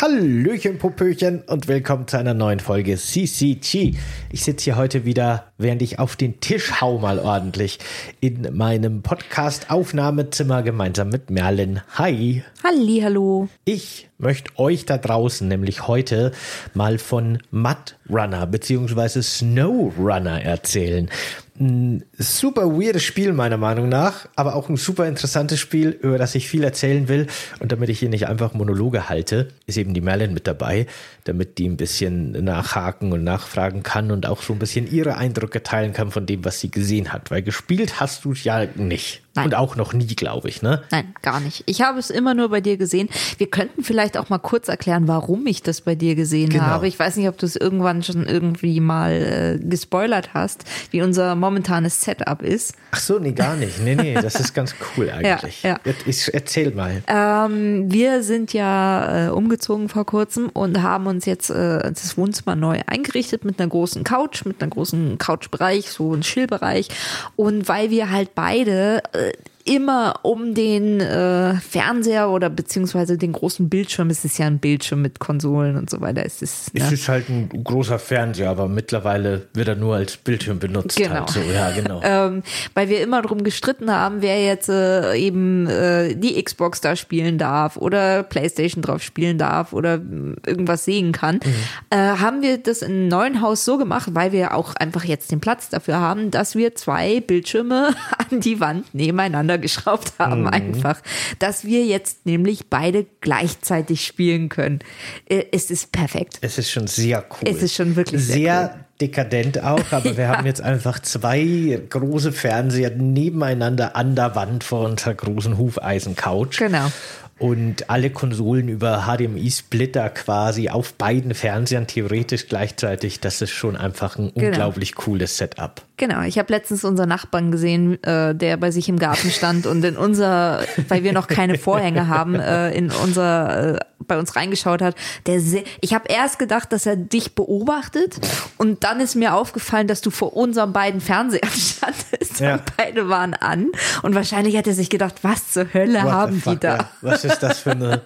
Hallöchen, Popöchen und willkommen zu einer neuen Folge CCG. Ich sitze hier heute wieder, während ich auf den Tisch hau mal ordentlich, in meinem Podcast-Aufnahmezimmer gemeinsam mit Merlin. Hi. Halli, hallo. Ich möchte euch da draußen nämlich heute mal von Mud Runner bzw. Snow Runner erzählen ein super weirdes Spiel meiner Meinung nach, aber auch ein super interessantes Spiel, über das ich viel erzählen will. Und damit ich hier nicht einfach Monologe halte, ist eben die Merlin mit dabei, damit die ein bisschen nachhaken und nachfragen kann und auch so ein bisschen ihre Eindrücke teilen kann von dem, was sie gesehen hat. Weil gespielt hast du es ja nicht. Nein. Und auch noch nie, glaube ich, ne? Nein, gar nicht. Ich habe es immer nur bei dir gesehen. Wir könnten vielleicht auch mal kurz erklären, warum ich das bei dir gesehen genau. habe. Ich weiß nicht, ob du es irgendwann schon irgendwie mal äh, gespoilert hast, wie unser momentanes Setup ist. Ach so, nee, gar nicht. Nee, nee, das ist ganz cool eigentlich. ja, ja. Ich, erzähl mal. Ähm, wir sind ja äh, umgezogen vor kurzem und haben uns jetzt äh, das Wohnzimmer neu eingerichtet mit einer großen Couch, mit einem großen Couchbereich, so ein Chillbereich. Und weil wir halt beide äh, immer um den äh, Fernseher oder beziehungsweise den großen Bildschirm. Es ist ja ein Bildschirm mit Konsolen und so weiter. Es ist, ne? es ist halt ein großer Fernseher, aber mittlerweile wird er nur als Bildschirm benutzt. Genau. Halt so. Ja, genau. ähm, weil wir immer darum gestritten haben, wer jetzt äh, eben äh, die Xbox da spielen darf oder Playstation drauf spielen darf oder irgendwas sehen kann, mhm. äh, haben wir das im neuen Haus so gemacht, weil wir auch einfach jetzt den Platz dafür haben, dass wir zwei Bildschirme an die Wand nebeneinander geschraubt haben, mhm. einfach. Dass wir jetzt nämlich beide gleichzeitig spielen können. Äh, es ist perfekt. Es ist schon sehr cool. Es ist schon wirklich sehr, sehr cool dekadent auch, aber wir ja. haben jetzt einfach zwei große Fernseher nebeneinander an der Wand vor unserer großen Hufeisen-Couch. Genau und alle Konsolen über HDMI-Splitter quasi auf beiden Fernsehern theoretisch gleichzeitig. Das ist schon einfach ein genau. unglaublich cooles Setup. Genau, ich habe letztens unseren Nachbarn gesehen, äh, der bei sich im Garten stand und in unser, weil wir noch keine Vorhänge haben, äh, in unser, äh, bei uns reingeschaut hat. Der ich habe erst gedacht, dass er dich beobachtet und dann ist mir aufgefallen, dass du vor unseren beiden Fernsehern standest ja. und beide waren an und wahrscheinlich hat er sich gedacht, was zur Hölle What haben die da? Was ist das für eine,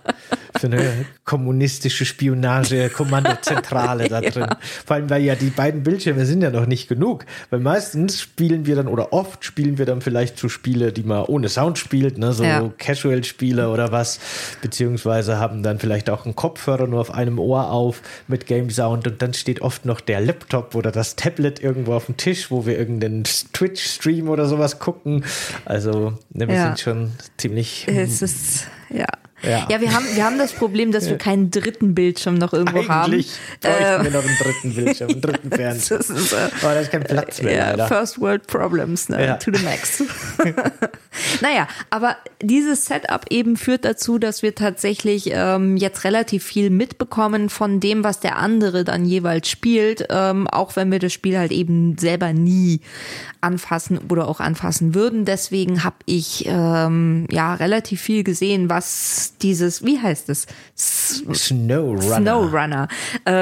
für eine kommunistische Spionage, Kommandozentrale da drin? Ja. Vor allem, weil ja die beiden Bildschirme sind ja noch nicht genug. Weil meistens spielen wir dann oder oft spielen wir dann vielleicht so Spiele, die man ohne Sound spielt, ne, so ja. Casual-Spiele oder was, beziehungsweise haben dann vielleicht auch einen Kopfhörer nur auf einem Ohr auf mit Game Sound und dann steht oft noch der Laptop oder das Tablet irgendwo auf dem Tisch, wo wir irgendeinen Twitch-Stream oder sowas gucken. Also, ne, wir ja. sind schon ziemlich. Es ist ja. Ja. ja, wir haben, wir haben das Problem, dass wir keinen dritten Bildschirm noch irgendwo Eigentlich haben. bräuchten äh, wir noch einen dritten Bildschirm, einen dritten Fernseher. das ist, äh, da ist kein Platz mehr. Ja, leider. First World Problems, ne? Ja. to the max. naja, aber dieses Setup eben führt dazu, dass wir tatsächlich ähm, jetzt relativ viel mitbekommen von dem, was der andere dann jeweils spielt, ähm, auch wenn wir das Spiel halt eben selber nie anfassen oder auch anfassen würden. Deswegen habe ich ähm, ja relativ viel gesehen, was dieses, wie heißt es? Snowrunner. Snowrunner, äh,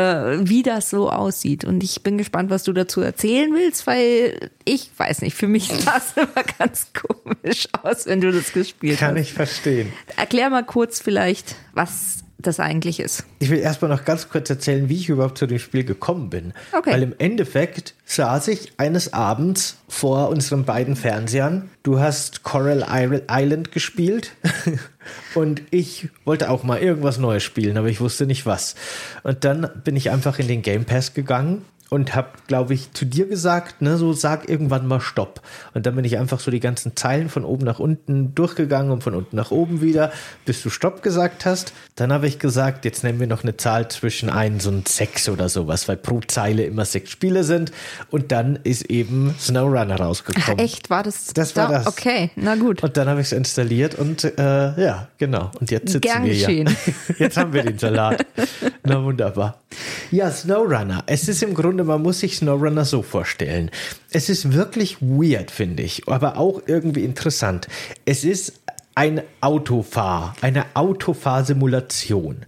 wie das so aussieht. Und ich bin gespannt, was du dazu erzählen willst, weil ich weiß nicht, für mich sah es immer ganz komisch aus, wenn du das gespielt Kann hast. Kann ich verstehen. Erklär mal kurz vielleicht, was das eigentlich ist. Ich will erstmal noch ganz kurz erzählen, wie ich überhaupt zu dem Spiel gekommen bin. Okay. Weil im Endeffekt saß ich eines Abends vor unseren beiden Fernsehern. Du hast Coral Island gespielt und ich wollte auch mal irgendwas Neues spielen, aber ich wusste nicht was. Und dann bin ich einfach in den Game Pass gegangen und habe, glaube ich, zu dir gesagt, ne, so sag irgendwann mal Stopp. Und dann bin ich einfach so die ganzen Zeilen von oben nach unten durchgegangen und von unten nach oben wieder, bis du Stopp gesagt hast. Dann habe ich gesagt, jetzt nehmen wir noch eine Zahl zwischen 1 und 6 oder sowas, weil pro Zeile immer sechs Spiele sind. Und dann ist eben SnowRunner rausgekommen. Ach, echt? War das? Das war da? das. Okay, na gut. Und dann habe ich es installiert und äh, ja, genau. Und jetzt sitzen Gern wir geschehen. ja. Jetzt haben wir den Salat. Na wunderbar. Ja, SnowRunner. Es ist im Grunde man muss sich SnowRunner so vorstellen. Es ist wirklich weird, finde ich, aber auch irgendwie interessant. Es ist ein Autofahr, eine Autofahrsimulation.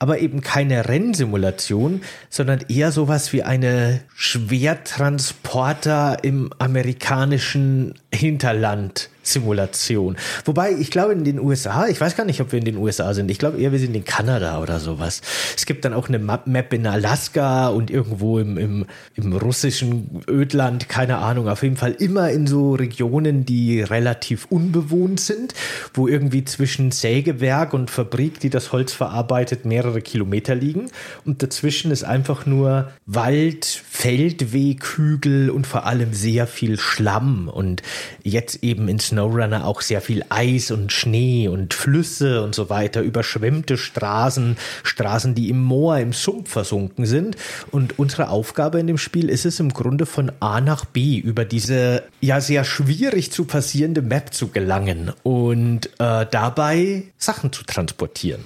Aber eben keine Rennsimulation, sondern eher sowas wie eine Schwertransporter im amerikanischen Hinterland Simulation. Wobei, ich glaube in den USA, ich weiß gar nicht, ob wir in den USA sind. Ich glaube eher, wir sind in Kanada oder sowas. Es gibt dann auch eine Map in Alaska und irgendwo im, im, im russischen Ödland, keine Ahnung. Auf jeden Fall immer in so Regionen, die relativ unbewohnt sind, wo irgendwie zwischen Sägewerk und Fabrik, die das Holz verarbeitet, mehrere Kilometer liegen. Und dazwischen ist einfach nur Wald, Feldweg, Hügel und vor allem sehr viel Schlamm. Und jetzt eben ins SnowRunner auch sehr viel Eis und Schnee und Flüsse und so weiter, überschwemmte Straßen, Straßen, die im Moor, im Sumpf versunken sind. Und unsere Aufgabe in dem Spiel ist es im Grunde von A nach B über diese ja sehr schwierig zu passierende Map zu gelangen und äh, dabei Sachen zu transportieren.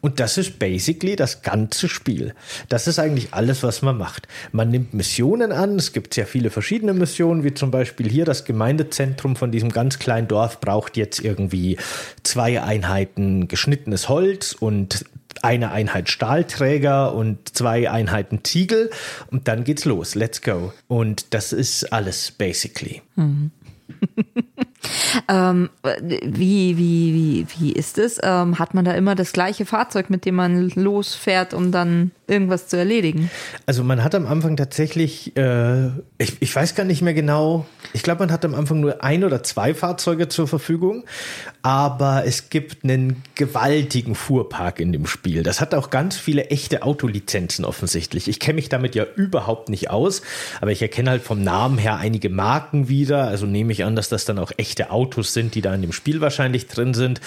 Und das ist basically das ganze Spiel. Das ist eigentlich alles, was man macht. Man nimmt Missionen an. Es gibt sehr viele verschiedene Missionen, wie zum Beispiel hier das Gemeindezentrum von diesem ganz kleinen Dorf braucht jetzt irgendwie zwei Einheiten geschnittenes Holz und eine Einheit Stahlträger und zwei Einheiten Ziegel und dann geht's los. Let's go. Und das ist alles basically. Mhm. ähm, wie, wie, wie, wie ist es? Ähm, hat man da immer das gleiche Fahrzeug, mit dem man losfährt, um dann irgendwas zu erledigen? Also man hat am Anfang tatsächlich, äh, ich, ich weiß gar nicht mehr genau, ich glaube, man hat am Anfang nur ein oder zwei Fahrzeuge zur Verfügung, aber es gibt einen gewaltigen Fuhrpark in dem Spiel. Das hat auch ganz viele echte Autolizenzen offensichtlich. Ich kenne mich damit ja überhaupt nicht aus, aber ich erkenne halt vom Namen her einige Marken wieder. Also nehme ich an, dass das dann auch echte Autos sind, die da in dem Spiel wahrscheinlich drin sind.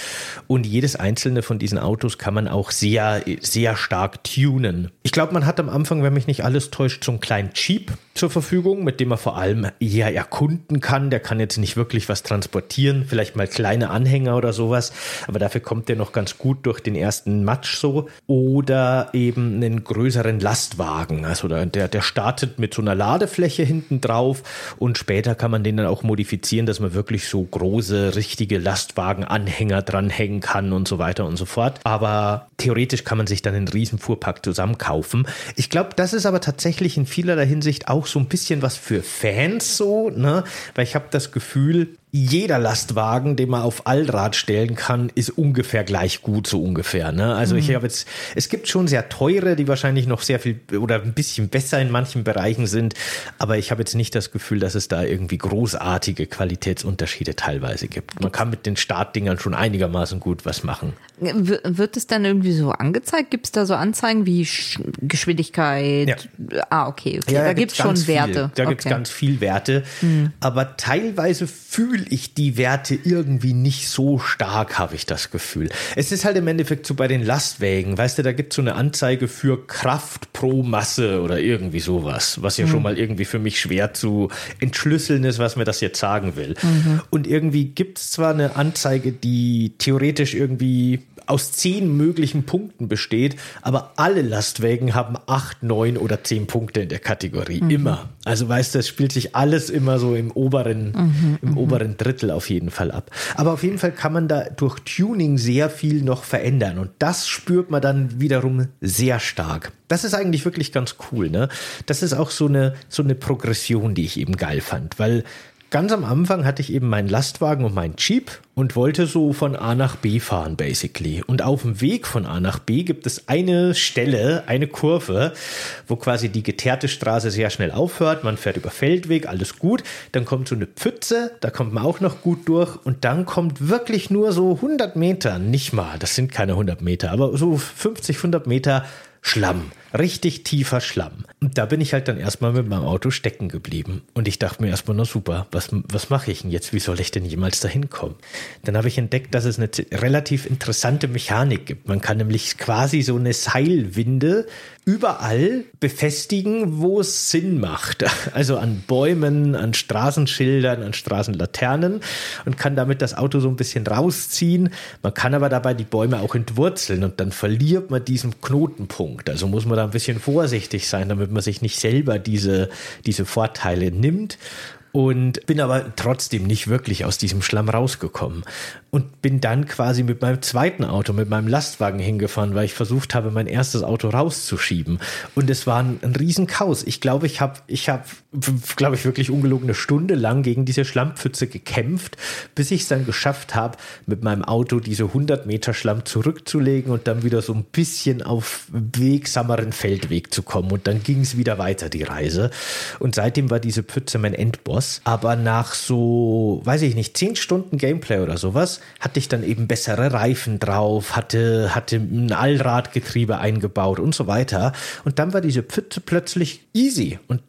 Und jedes einzelne von diesen Autos kann man auch sehr, sehr stark tunen. Ich glaube, man hat am Anfang, wenn mich nicht alles täuscht, so einen kleinen Jeep zur Verfügung, mit dem man vor allem eher erkunden kann. Der kann jetzt nicht wirklich was transportieren, vielleicht mal kleine Anhänger oder sowas, aber dafür kommt der noch ganz gut durch den ersten Match so. Oder eben einen größeren Lastwagen. Also der, der startet mit so einer Ladefläche hinten drauf und später kann man den dann auch modifizieren, dass man wirklich so große, richtige Lastwagenanhänger dranhängen kann und so weiter und so fort. Aber theoretisch kann man sich dann einen riesen Fuhrpark zusammenkaufen kaufen. Ich glaube, das ist aber tatsächlich in vielerlei Hinsicht auch so ein bisschen was für Fans so, ne? Weil ich habe das Gefühl, jeder Lastwagen, den man auf Allrad stellen kann, ist ungefähr gleich gut, so ungefähr. Ne? Also mhm. ich habe jetzt, es gibt schon sehr teure, die wahrscheinlich noch sehr viel oder ein bisschen besser in manchen Bereichen sind, aber ich habe jetzt nicht das Gefühl, dass es da irgendwie großartige Qualitätsunterschiede teilweise gibt. Man kann mit den Startdingern schon einigermaßen gut was machen. Wird es dann irgendwie so angezeigt? Gibt es da so Anzeigen wie Geschwindigkeit? Ja. Ah, okay, okay. Ja, da gibt es schon viel. Werte. Da okay. gibt es ganz viel Werte, mhm. aber teilweise fühle fühle ich die Werte irgendwie nicht so stark, habe ich das Gefühl. Es ist halt im Endeffekt so bei den Lastwägen, weißt du, da gibt es so eine Anzeige für Kraft pro Masse oder irgendwie sowas, was ja mhm. schon mal irgendwie für mich schwer zu entschlüsseln ist, was mir das jetzt sagen will. Mhm. Und irgendwie gibt es zwar eine Anzeige, die theoretisch irgendwie aus zehn möglichen Punkten besteht, aber alle Lastwagen haben acht, neun oder zehn Punkte in der Kategorie. Mhm. Immer. Also weißt du, es spielt sich alles immer so im oberen, mhm, im mhm. Oberen Drittel auf jeden Fall ab. Aber auf jeden Fall kann man da durch Tuning sehr viel noch verändern und das spürt man dann wiederum sehr stark. Das ist eigentlich wirklich ganz cool, ne? Das ist auch so eine, so eine Progression, die ich eben geil fand, weil Ganz am Anfang hatte ich eben meinen Lastwagen und meinen Jeep und wollte so von A nach B fahren, basically. Und auf dem Weg von A nach B gibt es eine Stelle, eine Kurve, wo quasi die geteerte Straße sehr schnell aufhört. Man fährt über Feldweg, alles gut. Dann kommt so eine Pfütze, da kommt man auch noch gut durch. Und dann kommt wirklich nur so 100 Meter, nicht mal, das sind keine 100 Meter, aber so 50, 100 Meter Schlamm, richtig tiefer Schlamm. Und da bin ich halt dann erstmal mit meinem Auto stecken geblieben. Und ich dachte mir erstmal, na super, was, was mache ich denn jetzt? Wie soll ich denn jemals dahin kommen? Dann habe ich entdeckt, dass es eine relativ interessante Mechanik gibt. Man kann nämlich quasi so eine Seilwinde überall befestigen, wo es Sinn macht. Also an Bäumen, an Straßenschildern, an Straßenlaternen und kann damit das Auto so ein bisschen rausziehen. Man kann aber dabei die Bäume auch entwurzeln und dann verliert man diesen Knotenpunkt. Also muss man da ein bisschen vorsichtig sein, damit man sich nicht selber diese, diese Vorteile nimmt. Und bin aber trotzdem nicht wirklich aus diesem Schlamm rausgekommen und bin dann quasi mit meinem zweiten Auto, mit meinem Lastwagen hingefahren, weil ich versucht habe, mein erstes Auto rauszuschieben. Und es war ein, ein Riesenchaos. Ich glaube, ich habe, ich habe, glaube ich, wirklich ungelogen eine Stunde lang gegen diese Schlammpfütze gekämpft, bis ich es dann geschafft habe, mit meinem Auto diese 100 Meter Schlamm zurückzulegen und dann wieder so ein bisschen auf wegsameren Feldweg zu kommen. Und dann ging es wieder weiter, die Reise. Und seitdem war diese Pfütze mein Endboss. Aber nach so, weiß ich nicht, 10 Stunden Gameplay oder sowas, hatte ich dann eben bessere Reifen drauf, hatte, hatte ein Allradgetriebe eingebaut und so weiter. Und dann war diese Pfütze plötzlich easy und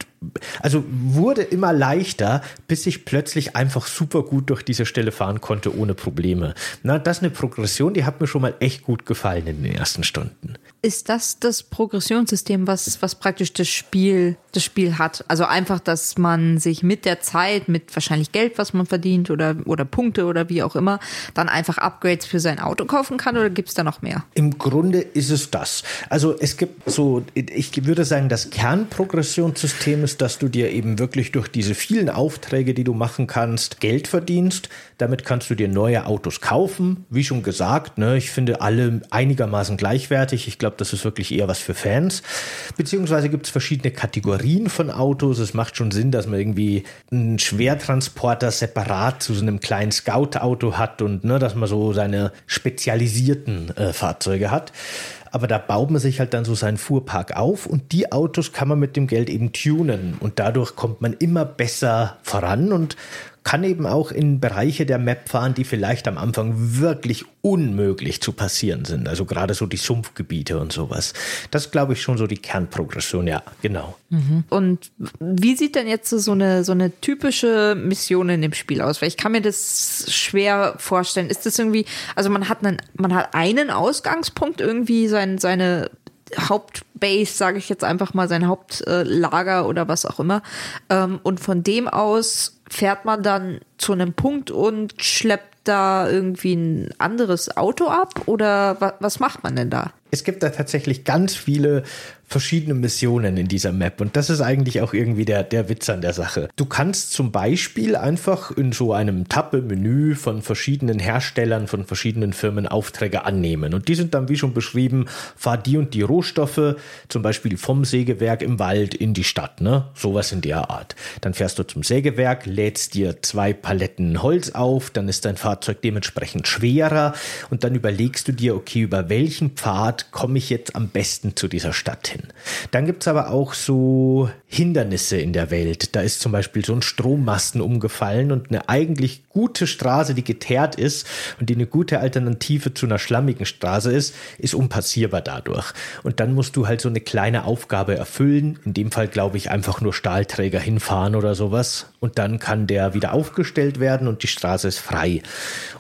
also wurde immer leichter, bis ich plötzlich einfach super gut durch diese Stelle fahren konnte ohne Probleme. Na, das ist eine Progression, die hat mir schon mal echt gut gefallen in den ersten Stunden. Ist das das Progressionssystem, was, was praktisch das Spiel, das Spiel hat? Also einfach, dass man sich mit der Zeit, mit wahrscheinlich Geld, was man verdient oder, oder Punkte oder wie auch immer, dann einfach Upgrades für sein Auto kaufen kann oder gibt es da noch mehr? Im Grunde ist es das. Also es gibt so, ich würde sagen, das Kernprogressionssystem ist dass du dir eben wirklich durch diese vielen Aufträge, die du machen kannst, Geld verdienst. Damit kannst du dir neue Autos kaufen. Wie schon gesagt, ne, ich finde alle einigermaßen gleichwertig. Ich glaube, das ist wirklich eher was für Fans. Beziehungsweise gibt es verschiedene Kategorien von Autos. Es macht schon Sinn, dass man irgendwie einen Schwertransporter separat zu so einem kleinen Scout-Auto hat und ne, dass man so seine spezialisierten äh, Fahrzeuge hat aber da baut man sich halt dann so seinen Fuhrpark auf und die Autos kann man mit dem Geld eben tunen und dadurch kommt man immer besser voran und kann eben auch in Bereiche der Map fahren, die vielleicht am Anfang wirklich unmöglich zu passieren sind. Also gerade so die Sumpfgebiete und sowas. Das glaube ich schon so die Kernprogression, ja, genau. Mhm. Und wie sieht denn jetzt so eine, so eine typische Mission in dem Spiel aus? Weil ich kann mir das schwer vorstellen. Ist das irgendwie, also man hat einen, man hat einen Ausgangspunkt, irgendwie sein, seine Hauptbase, sage ich jetzt einfach mal, sein Hauptlager oder was auch immer. Ähm, und von dem aus fährt man dann zu einem Punkt und schleppt da irgendwie ein anderes Auto ab oder was, macht man denn da? Es gibt da tatsächlich ganz viele verschiedene Missionen in dieser Map und das ist eigentlich auch irgendwie der, der Witz an der Sache. Du kannst zum Beispiel einfach in so einem Tappe-Menü von verschiedenen Herstellern, von verschiedenen Firmen Aufträge annehmen und die sind dann wie schon beschrieben, fahr die und die Rohstoffe, zum Beispiel vom Sägewerk im Wald in die Stadt, ne? Sowas in der Art. Dann fährst du zum Sägewerk, lädst dir zwei Paletten Holz auf, dann ist dein Fahrzeug dementsprechend schwerer und dann überlegst du dir, okay, über welchen Pfad komme ich jetzt am besten zu dieser Stadt hin. Dann gibt es aber auch so Hindernisse in der Welt. Da ist zum Beispiel so ein Strommasten umgefallen und eine eigentlich gute Straße, die geteert ist und die eine gute Alternative zu einer schlammigen Straße ist, ist unpassierbar dadurch. Und dann musst du halt so eine kleine Aufgabe erfüllen. In dem Fall glaube ich einfach nur Stahlträger hinfahren oder sowas. Und dann kann der wieder aufgestellt werden und die Straße ist frei.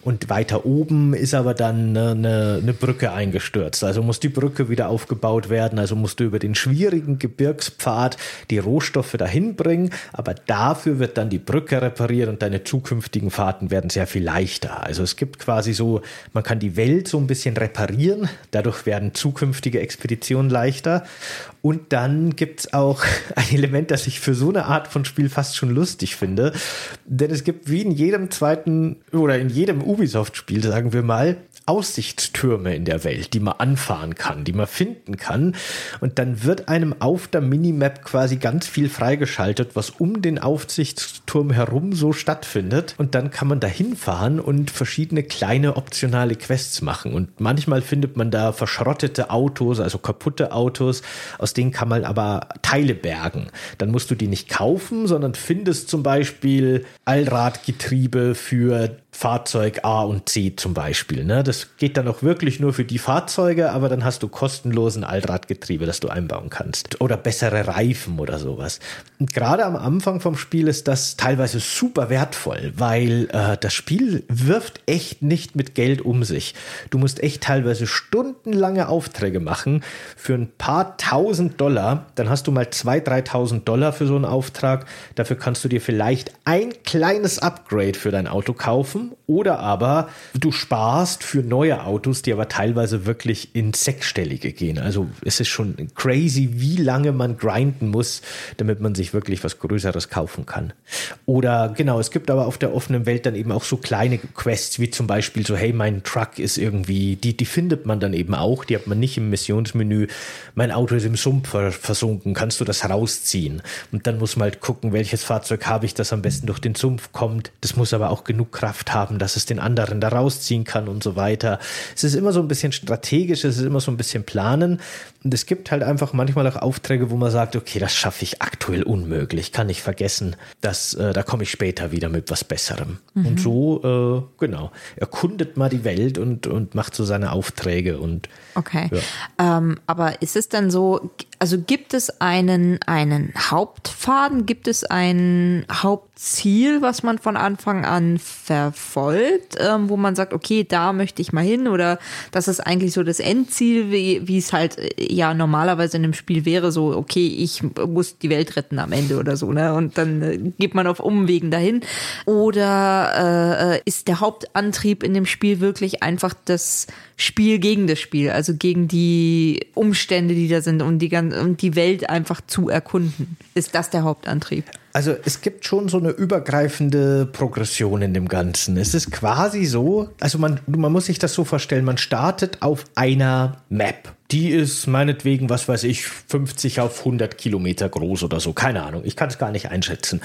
Und weiter oben ist aber dann eine, eine Brücke eingestürzt. Also muss die Brücke wieder aufgebaut werden. Also musst du über den schwierigen Gebirgspfad die Rohstoffe dahin bringen. Aber dafür wird dann die Brücke repariert und deine zukünftigen Fahrten werden sehr viel leichter. Also es gibt quasi so, man kann die Welt so ein bisschen reparieren. Dadurch werden zukünftige Expeditionen leichter. Und dann gibt es auch ein Element, das ich für so eine Art von Spiel fast schon lustig finde. Denn es gibt wie in jedem zweiten oder in jedem Ubisoft-Spiel, sagen wir mal, Aussichtstürme in der Welt, die man anfahren kann, die man finden kann. Und dann wird einem auf der Minimap quasi ganz viel freigeschaltet, was um den Aussichtsturm herum so stattfindet. Und dann kann man da hinfahren und verschiedene kleine optionale Quests machen. Und manchmal findet man da verschrottete Autos, also kaputte Autos, aus denen kann man aber Teile bergen. Dann musst du die nicht kaufen, sondern findest zum Beispiel Allradgetriebe für Fahrzeug A und C zum Beispiel. Ne? Das geht dann auch wirklich nur für die Fahrzeuge, aber dann hast du kostenlosen Allradgetriebe, das du einbauen kannst. Oder bessere Reifen oder sowas. Und gerade am Anfang vom Spiel ist das teilweise super wertvoll, weil äh, das Spiel wirft echt nicht mit Geld um sich. Du musst echt teilweise stundenlange Aufträge machen für ein paar tausend Dollar. Dann hast du mal zwei, dreitausend Dollar für so einen Auftrag. Dafür kannst du dir vielleicht ein kleines Upgrade für dein Auto kaufen oder aber du sparst für neue Autos, die aber teilweise wirklich in sechsstellige gehen. Also es ist schon crazy, wie lange man grinden muss, damit man sich wirklich was Größeres kaufen kann. Oder genau, es gibt aber auf der offenen Welt dann eben auch so kleine Quests, wie zum Beispiel so, hey, mein Truck ist irgendwie, die, die findet man dann eben auch, die hat man nicht im Missionsmenü. Mein Auto ist im Sumpf versunken, kannst du das rausziehen? Und dann muss man halt gucken, welches Fahrzeug habe ich, das am besten durch den Sumpf kommt. Das muss aber auch genug Kraft haben, dass es den anderen da rausziehen kann und so weiter. Es ist immer so ein bisschen strategisch, es ist immer so ein bisschen planen. Und es gibt halt einfach manchmal auch Aufträge, wo man sagt, okay, das schaffe ich aktuell unmöglich, kann ich vergessen, dass, äh, da komme ich später wieder mit was Besserem. Mhm. Und so, äh, genau, erkundet mal die Welt und, und macht so seine Aufträge und Okay. Ja. Ähm, aber ist es dann so, also gibt es einen, einen Hauptfaden, gibt es ein Hauptziel, was man von Anfang an verfolgt, ähm, wo man sagt, okay, da möchte ich mal hin oder das ist eigentlich so das Endziel, wie, es halt ja normalerweise in einem Spiel wäre, so, okay, ich muss die Welt retten am Ende oder so, ne? Und dann äh, geht man auf Umwegen dahin. Oder äh, ist der Hauptantrieb in dem Spiel wirklich einfach das Spiel gegen das Spiel, also gegen die Umstände, die da sind, um die, um die Welt einfach zu erkunden. Ist das der Hauptantrieb? Also es gibt schon so eine übergreifende Progression in dem Ganzen. Es ist quasi so, also man, man muss sich das so vorstellen, man startet auf einer Map. Die ist meinetwegen, was weiß ich, 50 auf 100 Kilometer groß oder so. Keine Ahnung, ich kann es gar nicht einschätzen.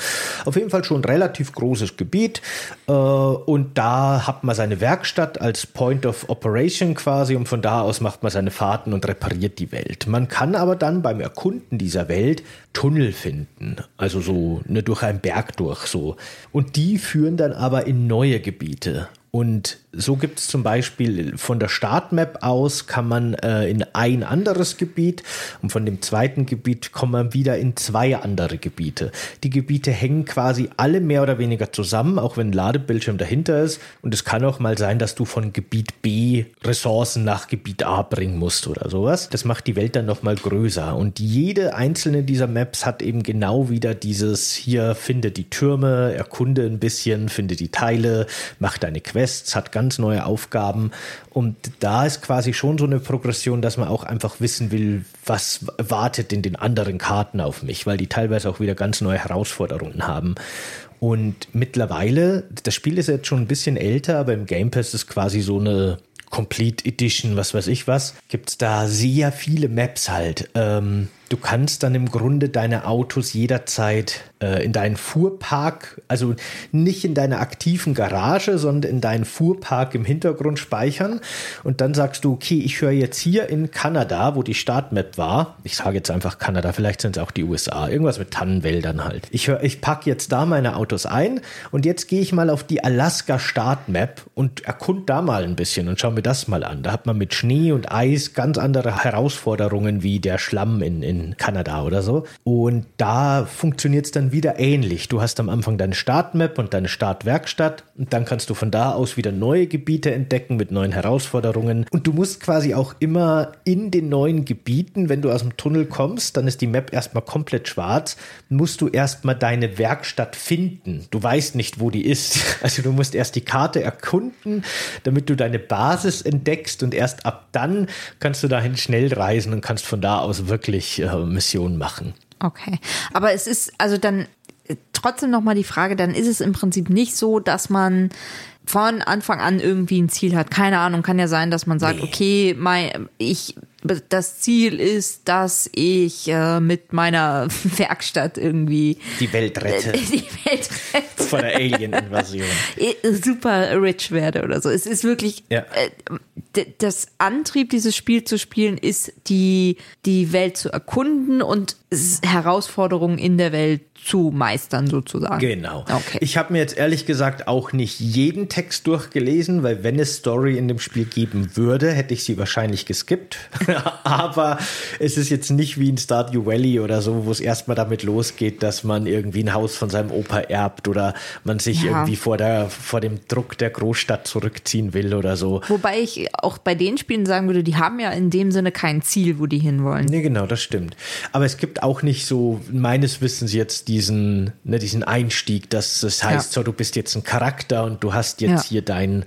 Auf jeden Fall schon ein relativ großes Gebiet. Äh, und da hat man seine Werkstatt als Point of Operation quasi und von da aus macht man seine Fahrten und repariert die Welt. Man kann aber dann beim Erkunden dieser Welt Tunnel finden. Also so ne, durch einen Berg durch so. Und die führen dann aber in neue Gebiete. Und so gibt es zum Beispiel von der Startmap aus kann man äh, in ein anderes Gebiet und von dem zweiten Gebiet kommt man wieder in zwei andere Gebiete. Die Gebiete hängen quasi alle mehr oder weniger zusammen, auch wenn ein Ladebildschirm dahinter ist. Und es kann auch mal sein, dass du von Gebiet B Ressourcen nach Gebiet A bringen musst oder sowas. Das macht die Welt dann nochmal größer. Und jede einzelne dieser Maps hat eben genau wieder dieses hier finde die Türme, erkunde ein bisschen, finde die Teile, mach deine Quests, hat ganz neue Aufgaben. Und da ist quasi schon so eine Progression, dass man auch einfach wissen will, was wartet in den anderen Karten auf mich, weil die teilweise auch wieder ganz neue Herausforderungen haben. Und mittlerweile, das Spiel ist jetzt schon ein bisschen älter, aber im Game Pass ist quasi so eine Complete Edition, was weiß ich was, gibt es da sehr viele Maps halt. Ähm, du kannst dann im Grunde deine Autos jederzeit äh, in deinen Fuhrpark, also nicht in deiner aktiven Garage, sondern in deinen Fuhrpark im Hintergrund speichern. Und dann sagst du, okay, ich höre jetzt hier in Kanada, wo die Startmap war, ich sage jetzt einfach Kanada, vielleicht sind es auch die USA, irgendwas mit Tannenwäldern halt. Ich, hör, ich packe jetzt da meine Autos ein und jetzt gehe ich mal auf die Alaska Startmap und erkund da mal ein bisschen und schau mir das mal an. Da hat man mit Schnee und Eis ganz andere Herausforderungen wie der Schlamm in, in Kanada oder so. Und da funktioniert es dann wieder ähnlich. Du hast am Anfang deine Startmap und deine Startwerkstatt und dann kannst du von da aus wieder neue Gebiete entdecken mit neuen Herausforderungen. Und du musst quasi auch immer in den neuen Gebieten, wenn du aus dem Tunnel kommst, dann ist die Map erstmal komplett schwarz, musst du erstmal deine Werkstatt finden. Du weißt nicht, wo die ist. Also du musst erst die Karte erkunden, damit du deine Basis entdeckst und erst ab dann kannst du dahin schnell reisen und kannst von da aus wirklich äh, Missionen machen. Okay. Aber es ist also dann äh, trotzdem nochmal die Frage, dann ist es im Prinzip nicht so, dass man von Anfang an irgendwie ein Ziel hat. Keine Ahnung, kann ja sein, dass man sagt, nee. okay, mein, ich das Ziel ist, dass ich äh, mit meiner Werkstatt irgendwie die Welt rette. Die Welt rette. Von der Alien-Invasion. Super rich werde oder so. Es ist wirklich ja. äh, das Antrieb, dieses Spiel zu spielen, ist die, die Welt zu erkunden und Herausforderungen in der Welt zu meistern sozusagen. Genau. Okay. Ich habe mir jetzt ehrlich gesagt auch nicht jeden Text durchgelesen, weil wenn es Story in dem Spiel geben würde, hätte ich sie wahrscheinlich geskippt. aber es ist jetzt nicht wie in Stardew Valley oder so, wo es erstmal damit losgeht, dass man irgendwie ein Haus von seinem Opa erbt oder man sich ja. irgendwie vor, der, vor dem Druck der Großstadt zurückziehen will oder so. Wobei ich auch bei den Spielen sagen würde, die haben ja in dem Sinne kein Ziel, wo die hinwollen. Nee, genau, das stimmt. Aber es gibt auch nicht so, meines Wissens jetzt, diesen, ne, diesen Einstieg, dass das heißt, ja. so, du bist jetzt ein Charakter und du hast jetzt Ja. hier dein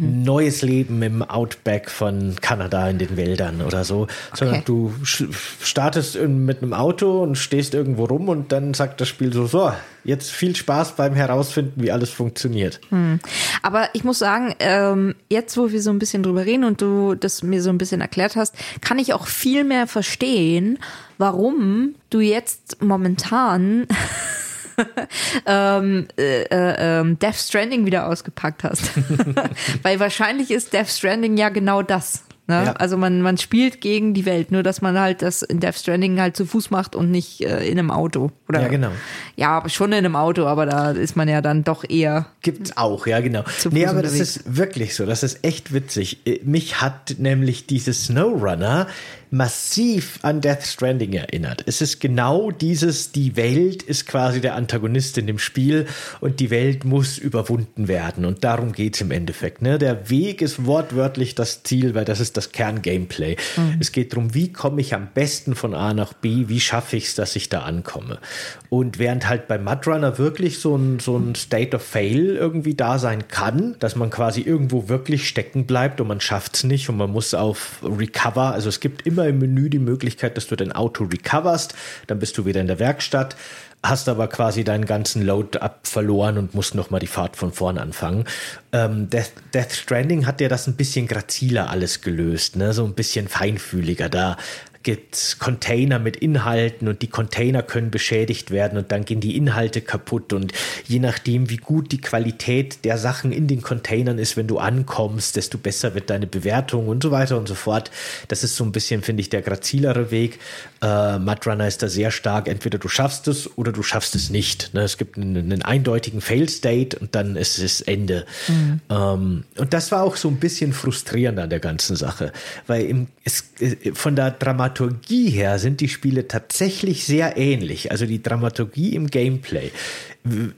neues Leben im Outback von Kanada in den Wäldern oder so, sondern du startest in, mit einem Auto und stehst irgendwo rum und dann sagt das Spiel so, so, jetzt viel Spaß beim Herausfinden, wie alles funktioniert. Aber ich muss sagen, ähm, jetzt, wo wir so ein bisschen drüber reden und du das mir so ein bisschen erklärt hast, kann ich auch viel mehr verstehen, warum du jetzt momentan ähm, äh, äh, ähm, Death Stranding wieder ausgepackt hast. Weil wahrscheinlich ist Death Stranding ja genau das. Ne? Ja. Also man, man spielt gegen die Welt, nur dass man halt das in Death Stranding halt zu Fuß macht und nicht äh, in einem Auto. Oder, Ja, genau. Ja, aber schon in einem Auto, aber da ist man ja dann doch eher Gibt's auch, ja, genau. Zu Nee, aber das unterwegs. ist wirklich so. Das ist echt witzig. Äh, Mich hat nämlich dieses Snowrunner massiv an Death Stranding erinnert. Es ist genau dieses, die Welt ist quasi der Antagonist in dem Spiel und die Welt muss überwunden werden. Und darum geht's im Endeffekt. Ne? Der Weg ist wortwörtlich das Ziel, weil das ist das Kern-Gameplay. Es geht darum, wie komme ich am besten von A nach B, wie schaffe ich es, dass ich da ankomme. Und während halt bei Mudrunner wirklich so ein, so ein State of Fail irgendwie da sein kann, dass man quasi irgendwo wirklich stecken bleibt und man schafft es nicht und man muss auf Recover, also es gibt immer im Menü die Möglichkeit, dass du dein Auto recoverst, dann bist du wieder in der Werkstatt, hast aber quasi deinen ganzen Load-up verloren und musst nochmal die Fahrt von vorn anfangen. Ähm, Death, Death Stranding hat ja das ein bisschen graziler alles gelöst, ne? so ein bisschen feinfühliger. Da gibt's Container mit Inhalten und die Container können beschädigt werden und dann gehen die Inhalte kaputt und je nachdem, wie gut die Qualität der Sachen in den Containern ist, wenn du ankommst, desto besser wird deine Bewertung und so weiter und so fort. Das ist so ein bisschen, finde ich, der grazilere Weg. Äh, Mudrunner ist da sehr stark, entweder du schaffst es oder du schaffst es nicht. Ne? Es gibt einen, einen eindeutigen Fail-State und dann ist es Ende. Ähm, und das war auch so ein bisschen frustrierend an der ganzen Sache, weil im, es, äh, von der Dramaturgie her sind die Spiele tatsächlich sehr ähnlich. Also die Dramaturgie im Gameplay.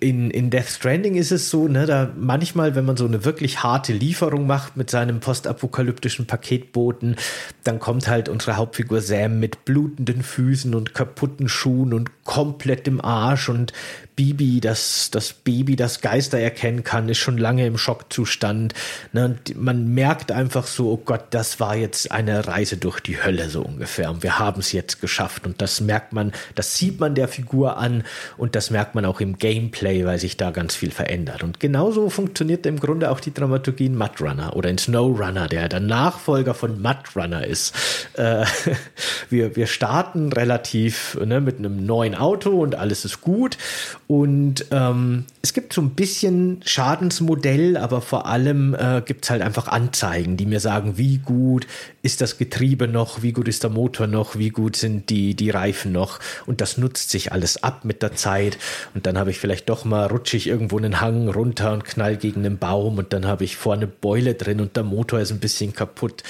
In, in Death Stranding ist es so, ne, da manchmal, wenn man so eine wirklich harte Lieferung macht mit seinem postapokalyptischen Paketboten, dann kommt halt unsere Hauptfigur Sam mit blutenden Füßen und kaputten Schuhen und komplett im Arsch und Bibi, das, das Baby, das Geister erkennen kann, ist schon lange im Schockzustand. Ne, und man merkt einfach so, oh Gott, das war jetzt eine Reise durch die Hölle so ungefähr. Und wir haben es jetzt geschafft. Und das merkt man, das sieht man der Figur an und das merkt man auch im Gameplay, weil sich da ganz viel verändert. Und genauso funktioniert im Grunde auch die Dramaturgie in Mudrunner oder in Snowrunner, der der Nachfolger von Mudrunner ist. Äh, wir, wir starten relativ ne, mit einem neuen Auto und alles ist gut. Und ähm, es gibt so ein bisschen Schadensmodell, aber vor allem äh, gibt es halt einfach Anzeigen, die mir sagen, wie gut ist das Getriebe noch, wie gut ist der Motor noch, wie gut sind die, die Reifen noch. Und das nutzt sich alles ab mit der Zeit. Und dann habe ich vielleicht doch mal rutschig irgendwo einen Hang runter und knall gegen einen Baum und dann habe ich vorne Beule drin und der Motor ist ein bisschen kaputt.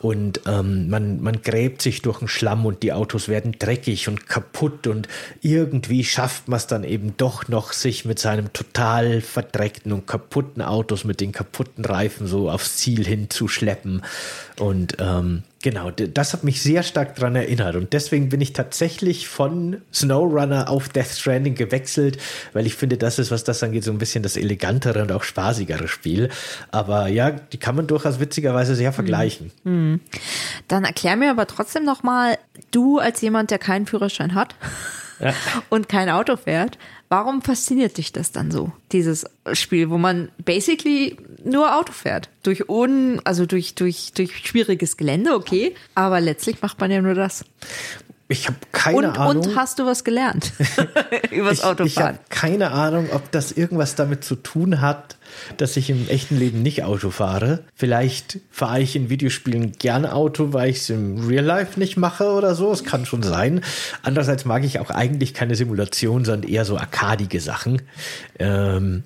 Und ähm, man, man gräbt sich durch den Schlamm und die Autos werden dreckig und kaputt und irgendwie schafft man es dann eben doch noch, sich mit seinem total verdreckten und kaputten Autos mit den kaputten Reifen so aufs Ziel hinzuschleppen. Und ähm, genau, d- das hat mich sehr stark daran erinnert. Und deswegen bin ich tatsächlich von SnowRunner auf Death Stranding gewechselt, weil ich finde, das ist, was das angeht, so ein bisschen das elegantere und auch spaßigere Spiel. Aber ja, die kann man durchaus witzigerweise sehr vergleichen. Dann erklär mir aber trotzdem nochmal, du als jemand, der keinen Führerschein hat und kein Auto fährt, warum fasziniert dich das dann so, dieses Spiel, wo man basically nur Auto fährt? Durch un, also durch, durch, durch schwieriges Gelände, okay, aber letztlich macht man ja nur das. Ich habe keine Und, Ahnung. und hast du was gelernt übers ich ich Autofahren? habe keine Ahnung, ob das irgendwas damit zu tun hat, dass ich im echten Leben nicht Auto fahre. Vielleicht fahre ich in Videospielen gerne Auto, weil ich es im Real Life nicht mache oder so. Es kann schon sein. Andererseits mag ich auch eigentlich keine Simulation, sondern eher so arkadige Sachen. Ähm,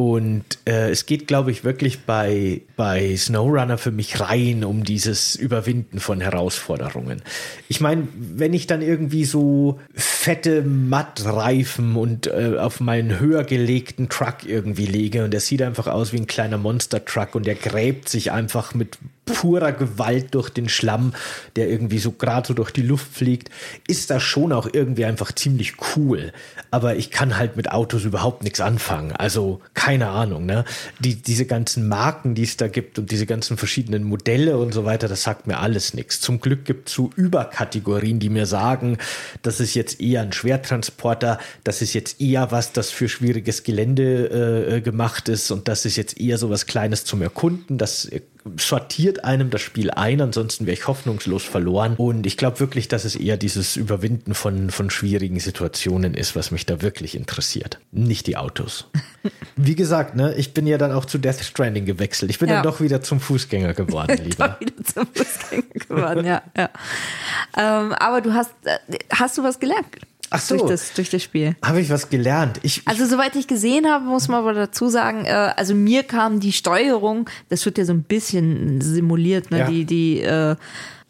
und äh, es geht, glaube ich, wirklich bei, bei SnowRunner für mich rein um dieses Überwinden von Herausforderungen. Ich meine, wenn ich dann irgendwie so fette Mattreifen und äh, auf meinen höher gelegten Truck irgendwie lege und der sieht einfach aus wie ein kleiner Monster-Truck und der gräbt sich einfach mit purer Gewalt durch den Schlamm, der irgendwie so gerade so durch die Luft fliegt, ist das schon auch irgendwie einfach ziemlich cool. Aber ich kann halt mit Autos überhaupt nichts anfangen. Also keine Ahnung, ne? Die, diese ganzen Marken, die es da gibt und diese ganzen verschiedenen Modelle und so weiter, das sagt mir alles nichts. Zum Glück gibt es so Überkategorien, die mir sagen, das ist jetzt eher ein Schwertransporter, das ist jetzt eher was, das für schwieriges Gelände äh, gemacht ist und das ist jetzt eher so was Kleines zum Erkunden. Das sortiert einem das Spiel ein, ansonsten wäre ich hoffnungslos verloren. Und ich glaube wirklich, dass es eher dieses Überwinden von, von schwierigen Situationen ist, was mich da wirklich interessiert. Nicht die Autos. Wie gesagt, ne, ich bin ja dann auch zu Death Stranding gewechselt. Ich bin ja. dann doch wieder zum Fußgänger geworden, lieber. doch wieder zum Fußgänger geworden, ja. ja. Ähm, aber du hast, äh, hast du was gelernt? Ach so. Durch das, durch das Spiel. Habe ich was gelernt? Ich, ich also soweit ich gesehen habe, muss man aber dazu sagen, äh, also mir kam die Steuerung, das wird ja so ein bisschen simuliert, ne? Ja. Die, die äh,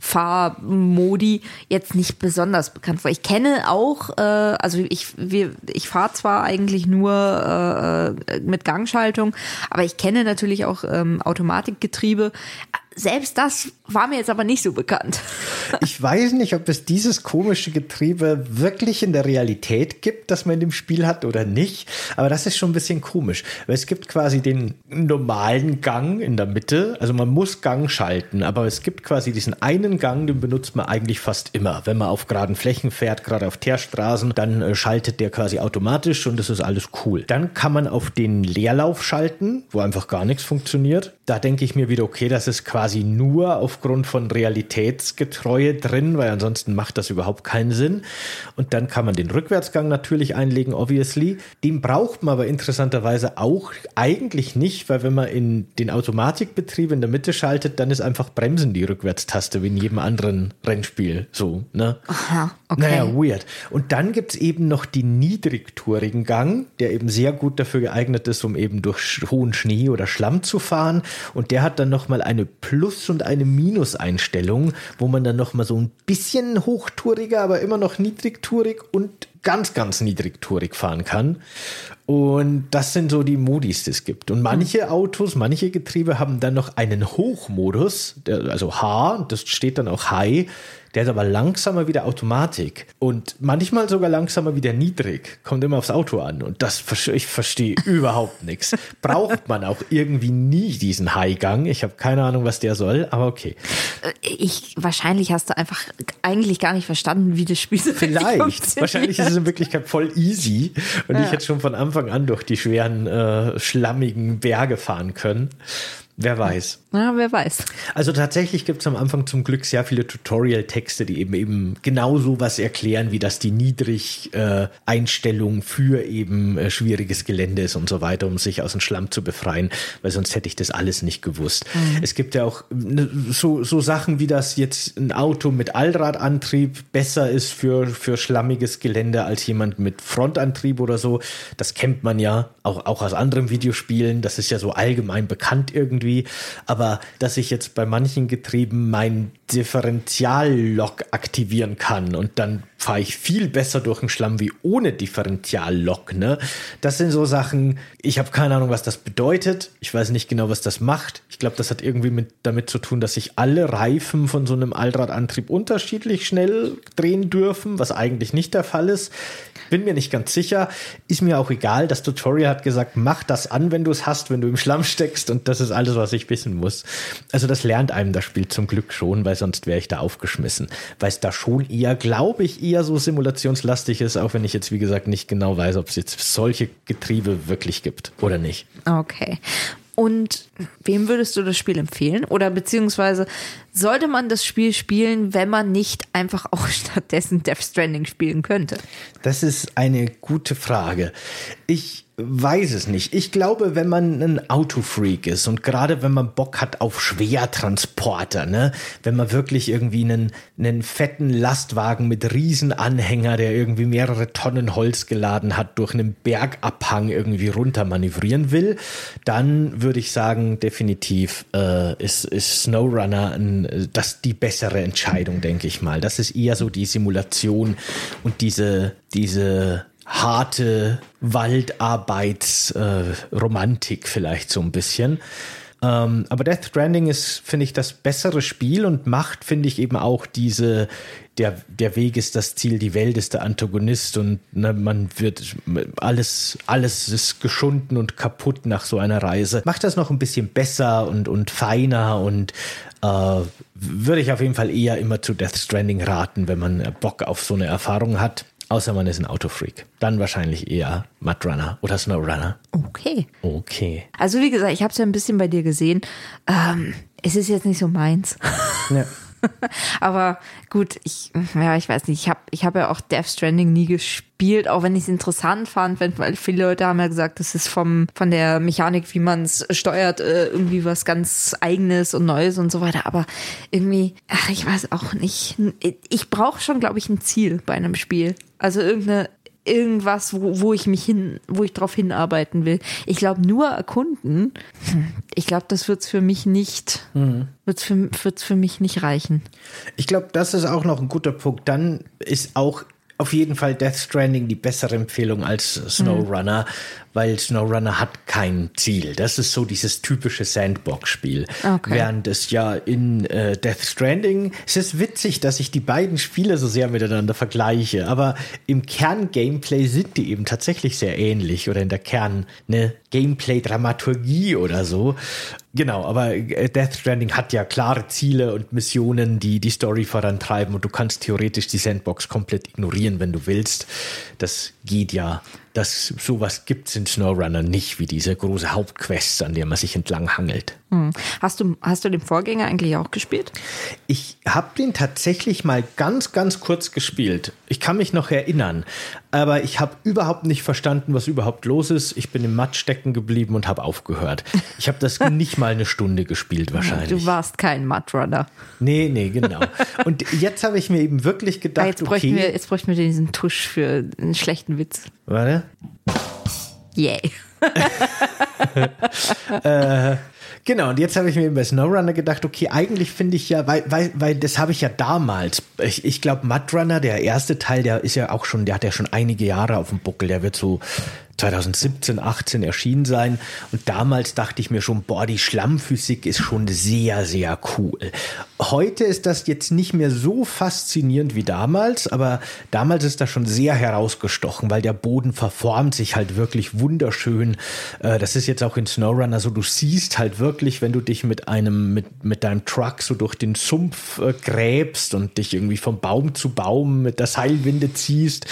Fahrmodi jetzt nicht besonders bekannt vor. Ich kenne auch, äh, also ich, wir, ich fahre zwar eigentlich nur äh, mit Gangschaltung, aber ich kenne natürlich auch ähm, Automatikgetriebe selbst das war mir jetzt aber nicht so bekannt. Ich weiß nicht, ob es dieses komische Getriebe wirklich in der Realität gibt, das man in dem Spiel hat oder nicht. Aber das ist schon ein bisschen komisch. Weil es gibt quasi den normalen Gang in der Mitte. Also man muss Gang schalten, aber es gibt quasi diesen einen Gang, den benutzt man eigentlich fast immer. Wenn man auf geraden Flächen fährt, gerade auf Teerstraßen, dann äh, schaltet der quasi automatisch und das ist alles cool. Dann kann man auf den Leerlauf schalten, wo einfach gar nichts funktioniert. Da denke ich mir wieder, okay, das ist quasi nur aufgrund von Realitätsgetreue drin, weil ansonsten macht das überhaupt keinen Sinn. Und dann kann man den Rückwärtsgang natürlich einlegen, obviously. Den braucht man aber interessanterweise auch eigentlich nicht, weil wenn man in den Automatikbetrieb in der Mitte schaltet, dann ist einfach Bremsen die Rückwärtstaste wie in jedem anderen Rennspiel. So, ne? Aha, okay. Naja, weird. Und dann gibt es eben noch den niedrigtourigen Gang, der eben sehr gut dafür geeignet ist, um eben durch hohen Schnee oder Schlamm zu fahren. Und der hat dann nochmal eine Plus- und eine Minus-Einstellung, wo man dann noch mal so ein bisschen hochtouriger, aber immer noch niedrigtourig und ganz, ganz niedrigtourig fahren kann. Und das sind so die Modis, die es gibt. Und manche Autos, manche Getriebe haben dann noch einen Hochmodus, also H, das steht dann auch High, der ist aber langsamer wie der Automatik und manchmal sogar langsamer wie der Niedrig. Kommt immer aufs Auto an und das ich verstehe überhaupt nichts. Braucht man auch irgendwie nie diesen Highgang. Ich habe keine Ahnung, was der soll, aber okay. Äh, ich wahrscheinlich hast du einfach eigentlich gar nicht verstanden, wie das Spiel so Vielleicht. Wahrscheinlich ist es in Wirklichkeit voll easy und ja. ich hätte schon von Anfang an durch die schweren äh, schlammigen Berge fahren können. Wer weiß. Ja, wer weiß. Also tatsächlich gibt es am Anfang zum Glück sehr viele Tutorial-Texte, die eben eben genau so was erklären, wie das die Niedrig-Einstellung äh, für eben äh, schwieriges Gelände ist und so weiter, um sich aus dem Schlamm zu befreien, weil sonst hätte ich das alles nicht gewusst. Mhm. Es gibt ja auch ne, so, so Sachen, wie das jetzt ein Auto mit Allradantrieb besser ist für, für schlammiges Gelände als jemand mit Frontantrieb oder so. Das kennt man ja auch, auch aus anderen Videospielen. Das ist ja so allgemein bekannt irgendwie irgendwie. Aber dass ich jetzt bei manchen Getrieben mein Differentiallock aktivieren kann und dann fahre ich viel besser durch den Schlamm wie ohne Differentiallock. Ne? Das sind so Sachen, ich habe keine Ahnung, was das bedeutet. Ich weiß nicht genau, was das macht. Ich glaube, das hat irgendwie mit, damit zu tun, dass sich alle Reifen von so einem Allradantrieb unterschiedlich schnell drehen dürfen, was eigentlich nicht der Fall ist. Bin mir nicht ganz sicher. Ist mir auch egal. Das Tutorial hat gesagt, mach das an, wenn du es hast, wenn du im Schlamm steckst. Und das ist alles, was ich wissen muss. Also das lernt einem das Spiel zum Glück schon, weil sonst wäre ich da aufgeschmissen. Weil es da schon eher, glaube ich, eher so simulationslastig ist, auch wenn ich jetzt, wie gesagt, nicht genau weiß, ob es jetzt solche Getriebe wirklich gibt oder nicht. Okay. Und wem würdest du das Spiel empfehlen? Oder beziehungsweise sollte man das Spiel spielen, wenn man nicht einfach auch stattdessen Death Stranding spielen könnte? Das ist eine gute Frage. Ich weiß es nicht. Ich glaube, wenn man ein Autofreak ist und gerade wenn man Bock hat auf Schwertransporter, ne, wenn man wirklich irgendwie einen, einen fetten Lastwagen mit Riesenanhänger, der irgendwie mehrere Tonnen Holz geladen hat, durch einen Bergabhang irgendwie runter manövrieren will, dann würde ich sagen, definitiv äh, ist, ist SnowRunner ein, das die bessere Entscheidung, denke ich mal. Das ist eher so die Simulation und diese, diese harte Waldarbeitsromantik äh, vielleicht so ein bisschen. Ähm, aber Death Stranding ist, finde ich, das bessere Spiel und macht, finde ich, eben auch diese, der, der Weg ist das Ziel, die Welt ist der Antagonist und ne, man wird alles, alles ist geschunden und kaputt nach so einer Reise. Macht das noch ein bisschen besser und, und feiner und äh, würde ich auf jeden Fall eher immer zu Death Stranding raten, wenn man Bock auf so eine Erfahrung hat. Außer man ist ein Autofreak. Dann wahrscheinlich eher Mudrunner oder Snowrunner. Okay. Okay. Also wie gesagt, ich habe es ja ein bisschen bei dir gesehen. Ähm, es ist jetzt nicht so meins. Ja. Aber gut, ich, ja, ich weiß nicht. Ich habe ich hab ja auch Death Stranding nie gespielt, auch wenn ich es interessant fand, wenn, weil viele Leute haben ja gesagt, das ist vom, von der Mechanik, wie man es steuert, äh, irgendwie was ganz Eigenes und Neues und so weiter. Aber irgendwie, ach, ich weiß auch nicht. Ich brauche schon, glaube ich, ein Ziel bei einem Spiel. Also irgendeine, irgendwas, wo, wo ich mich hin, wo ich drauf hinarbeiten will. Ich glaube, nur erkunden, ich glaube, das wird's für mich nicht, mhm. wird's für, wird's für mich nicht reichen. Ich glaube, das ist auch noch ein guter Punkt. Dann ist auch auf jeden Fall Death Stranding die bessere Empfehlung als SnowRunner, mhm. weil SnowRunner hat kein Ziel. Das ist so dieses typische Sandbox-Spiel. Okay. Während es ja in äh, Death Stranding, es ist witzig, dass ich die beiden Spiele so sehr miteinander vergleiche, aber im Kern-Gameplay sind die eben tatsächlich sehr ähnlich oder in der Kern, ne, Gameplay-Dramaturgie oder so. Genau, aber äh, Death Stranding hat ja klare Ziele und Missionen, die die Story vorantreiben und du kannst theoretisch die Sandbox komplett ignorieren, wenn du willst. Das geht ja dass sowas gibt es in SnowRunner nicht, wie diese große Hauptquest, an der man sich entlang hangelt. Hm. Hast, du, hast du den Vorgänger eigentlich auch gespielt? Ich habe den tatsächlich mal ganz, ganz kurz gespielt. Ich kann mich noch erinnern, aber ich habe überhaupt nicht verstanden, was überhaupt los ist. Ich bin im Matsch stecken geblieben und habe aufgehört. Ich habe das nicht mal eine Stunde gespielt wahrscheinlich. Du warst kein Mudrunner. Nee, nee, genau. Und jetzt habe ich mir eben wirklich gedacht, jetzt bräuchten okay, wir, jetzt bräuchten wir diesen Tusch für einen schlechten Witz. Warte. Yay. äh, genau, und jetzt habe ich mir bei Snowrunner gedacht, okay, eigentlich finde ich ja, weil, weil, weil das habe ich ja damals, ich, ich glaube, Mudrunner, der erste Teil, der ist ja auch schon, der hat ja schon einige Jahre auf dem Buckel, der wird so 2017, 18 erschienen sein. Und damals dachte ich mir schon, boah, die Schlammphysik ist schon sehr, sehr cool. Heute ist das jetzt nicht mehr so faszinierend wie damals, aber damals ist das schon sehr herausgestochen, weil der Boden verformt sich halt wirklich wunderschön. Äh, das ist jetzt auch in SnowRunner so, du siehst halt wirklich, wenn du dich mit einem, mit, mit deinem Truck so durch den Sumpf äh, gräbst und dich irgendwie vom Baum zu Baum mit der Seilwinde ziehst,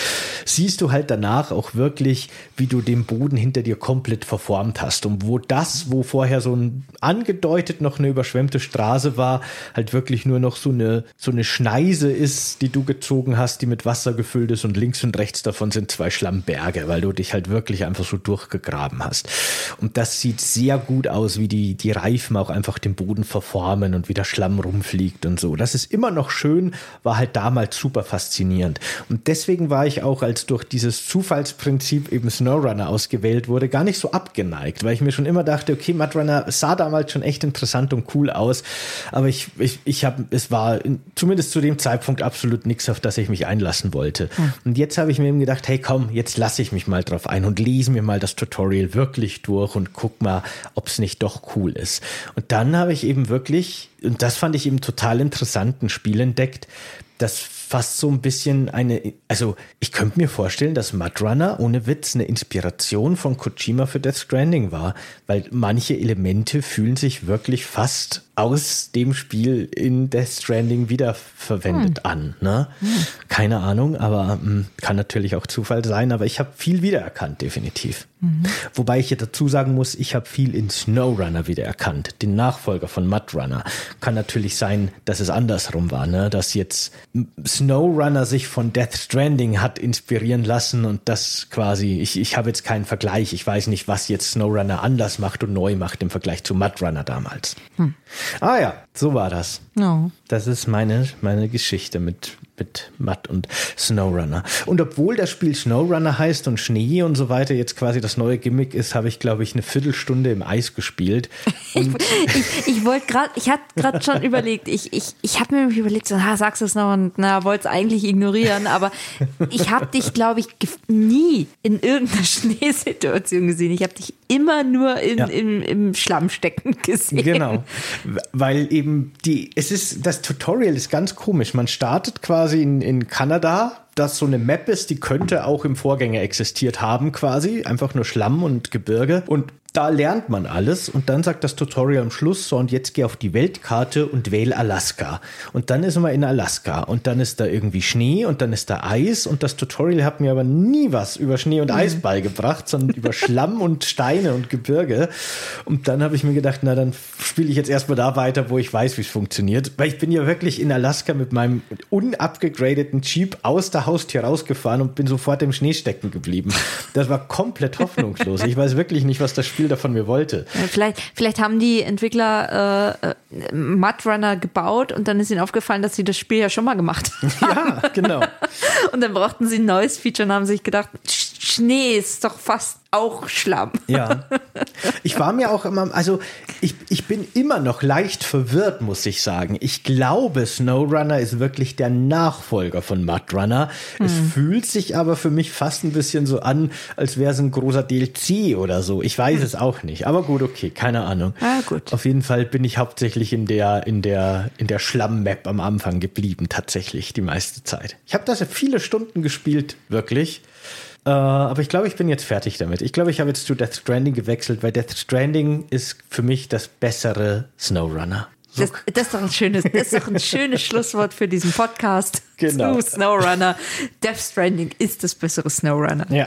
siehst du halt danach auch wirklich, wie du den Boden hinter dir komplett verformt hast. Und wo das, wo vorher so ein angedeutet noch eine überschwemmte Straße war, halt wirklich nur noch so eine, so eine Schneise ist, die du gezogen hast, die mit Wasser gefüllt ist und links und rechts davon sind zwei Schlammberge, weil du dich halt wirklich einfach so durchgegraben hast. Und das sieht sehr gut aus, wie die, die Reifen auch einfach den Boden verformen und wie der Schlamm rumfliegt und so. Das ist immer noch schön, war halt damals super faszinierend. Und deswegen war ich auch als durch dieses Zufallsprinzip eben SnowRunner ausgewählt wurde, gar nicht so abgeneigt, weil ich mir schon immer dachte, okay, Mudrunner sah damals schon echt interessant und cool aus, aber ich, ich, ich habe, es war in, zumindest zu dem Zeitpunkt absolut nichts, auf das ich mich einlassen wollte. Hm. Und jetzt habe ich mir eben gedacht, hey komm, jetzt lasse ich mich mal drauf ein und lese mir mal das Tutorial wirklich durch und guck mal, ob es nicht doch cool ist. Und dann habe ich eben wirklich, und das fand ich eben total interessant, ein Spiel entdeckt, das fast so ein bisschen eine, also ich könnte mir vorstellen, dass Mudrunner ohne Witz eine Inspiration von Kojima für Death Stranding war, weil manche Elemente fühlen sich wirklich fast aus dem Spiel in Death Stranding wiederverwendet hm. an. Ne? Hm. Keine Ahnung, aber mh, hm, kann natürlich auch Zufall sein, aber ich habe viel wiedererkannt, definitiv. Mhm. Wobei ich hier dazu sagen muss, ich habe viel in SnowRunner wiedererkannt, den Nachfolger von Mudrunner. Kann natürlich sein, dass es andersrum war, ne? dass jetzt SnowRunner sich von Death Stranding hat inspirieren lassen und das quasi, ich, ich habe jetzt keinen Vergleich, ich weiß nicht, was jetzt SnowRunner anders macht und neu macht im Vergleich zu Mudrunner damals. Hm. Ah ja, so war das. No. Das ist meine, meine Geschichte mit mit Matt und Snowrunner. Und obwohl das Spiel Snowrunner heißt und Schnee und so weiter jetzt quasi das neue Gimmick ist, habe ich, glaube ich, eine Viertelstunde im Eis gespielt. ich ich, ich wollte gerade, ich hatte gerade schon überlegt, ich, ich, ich habe mir überlegt, so, ha, sagst du es noch und na, wollte es eigentlich ignorieren, aber ich habe dich, glaube ich, nie in irgendeiner Schneesituation gesehen. Ich habe dich immer nur in, ja. im, im Schlamm stecken gesehen. Genau, weil eben die, es ist, das Tutorial ist ganz komisch. Man startet quasi in, in Kanada das so eine Map ist, die könnte auch im Vorgänger existiert haben quasi, einfach nur Schlamm und Gebirge. Und da lernt man alles und dann sagt das Tutorial am Schluss so und jetzt geh auf die Weltkarte und wähle Alaska und dann ist man in Alaska und dann ist da irgendwie Schnee und dann ist da Eis und das Tutorial hat mir aber nie was über Schnee und Eis mhm. beigebracht, sondern über Schlamm und Steine und Gebirge und dann habe ich mir gedacht, na dann spiele ich jetzt erstmal da weiter, wo ich weiß, wie es funktioniert, weil ich bin ja wirklich in Alaska mit meinem unupgradeten Jeep aus der Haustür rausgefahren und bin sofort im Schnee stecken geblieben. Das war komplett hoffnungslos. Ich weiß wirklich nicht, was das Spiel davon mir wollte. Vielleicht, vielleicht haben die Entwickler äh, äh Mudrunner gebaut und dann ist ihnen aufgefallen, dass sie das Spiel ja schon mal gemacht haben. Ja, genau. und dann brauchten sie ein neues Feature und haben sich gedacht, Schnee ist doch fast auch Schlamm. Ja. Ich war mir auch immer, also ich, ich bin immer noch leicht verwirrt, muss ich sagen. Ich glaube, SnowRunner ist wirklich der Nachfolger von Mudrunner. Hm. Es fühlt sich aber für mich fast ein bisschen so an, als wäre es ein großer DLC oder so. Ich weiß hm. es auch nicht. Aber gut, okay, keine Ahnung. Ah, gut. Auf jeden Fall bin ich hauptsächlich in der, in der, in der Schlamm-Map am Anfang geblieben, tatsächlich, die meiste Zeit. Ich habe das ja viele Stunden gespielt, wirklich. Äh, aber ich glaube, ich bin jetzt fertig damit. Ich glaube, ich habe jetzt zu Death Stranding gewechselt, weil Death Stranding ist für mich das bessere SnowRunner. Das, das, ist doch ein schönes, das ist doch ein schönes Schlusswort für diesen Podcast. Genau. Zu SnowRunner. Death Stranding ist das bessere SnowRunner. Ja,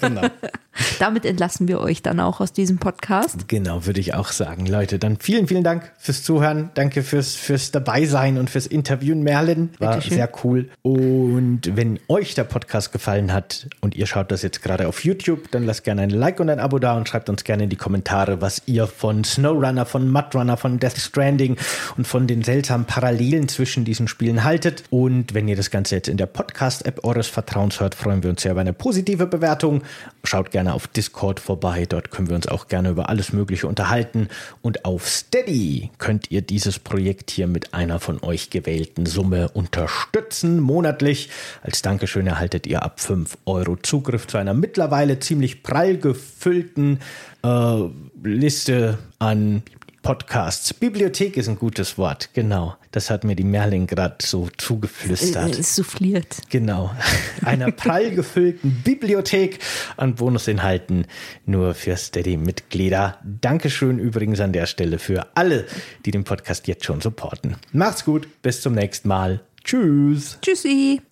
genau. Damit entlassen wir euch dann auch aus diesem Podcast. Genau, würde ich auch sagen. Leute, dann vielen, vielen Dank fürs Zuhören. Danke fürs, fürs Dabeisein und fürs Interviewen, Merlin. War sehr cool. Und wenn euch der Podcast gefallen hat und ihr schaut das jetzt gerade auf YouTube, dann lasst gerne ein Like und ein Abo da und schreibt uns gerne in die Kommentare, was ihr von SnowRunner, von Mudrunner, von Death Stranding und von den seltsamen Parallelen zwischen diesen Spielen haltet. Und wenn ihr das Ganze jetzt in der Podcast-App eures Vertrauens hört, freuen wir uns sehr über eine positive Bewertung. Schaut gerne auf Discord vorbei, dort können wir uns auch gerne über alles Mögliche unterhalten. Und auf Steady könnt ihr dieses Projekt hier mit einer von euch gewählten Summe unterstützen, monatlich. Als Dankeschön erhaltet ihr ab 5 Euro Zugriff zu einer mittlerweile ziemlich prall gefüllten äh, Liste an Podcasts. Bibliothek ist ein gutes Wort, genau. Das hat mir die Merlin gerade so zugeflüstert. Äh, souffliert. Genau. Einer prall gefüllten Bibliothek an Bonusinhalten nur für Steady-Mitglieder. Dankeschön übrigens an der Stelle für alle, die den Podcast jetzt schon supporten. Macht's gut, bis zum nächsten Mal. Tschüss. Tschüssi.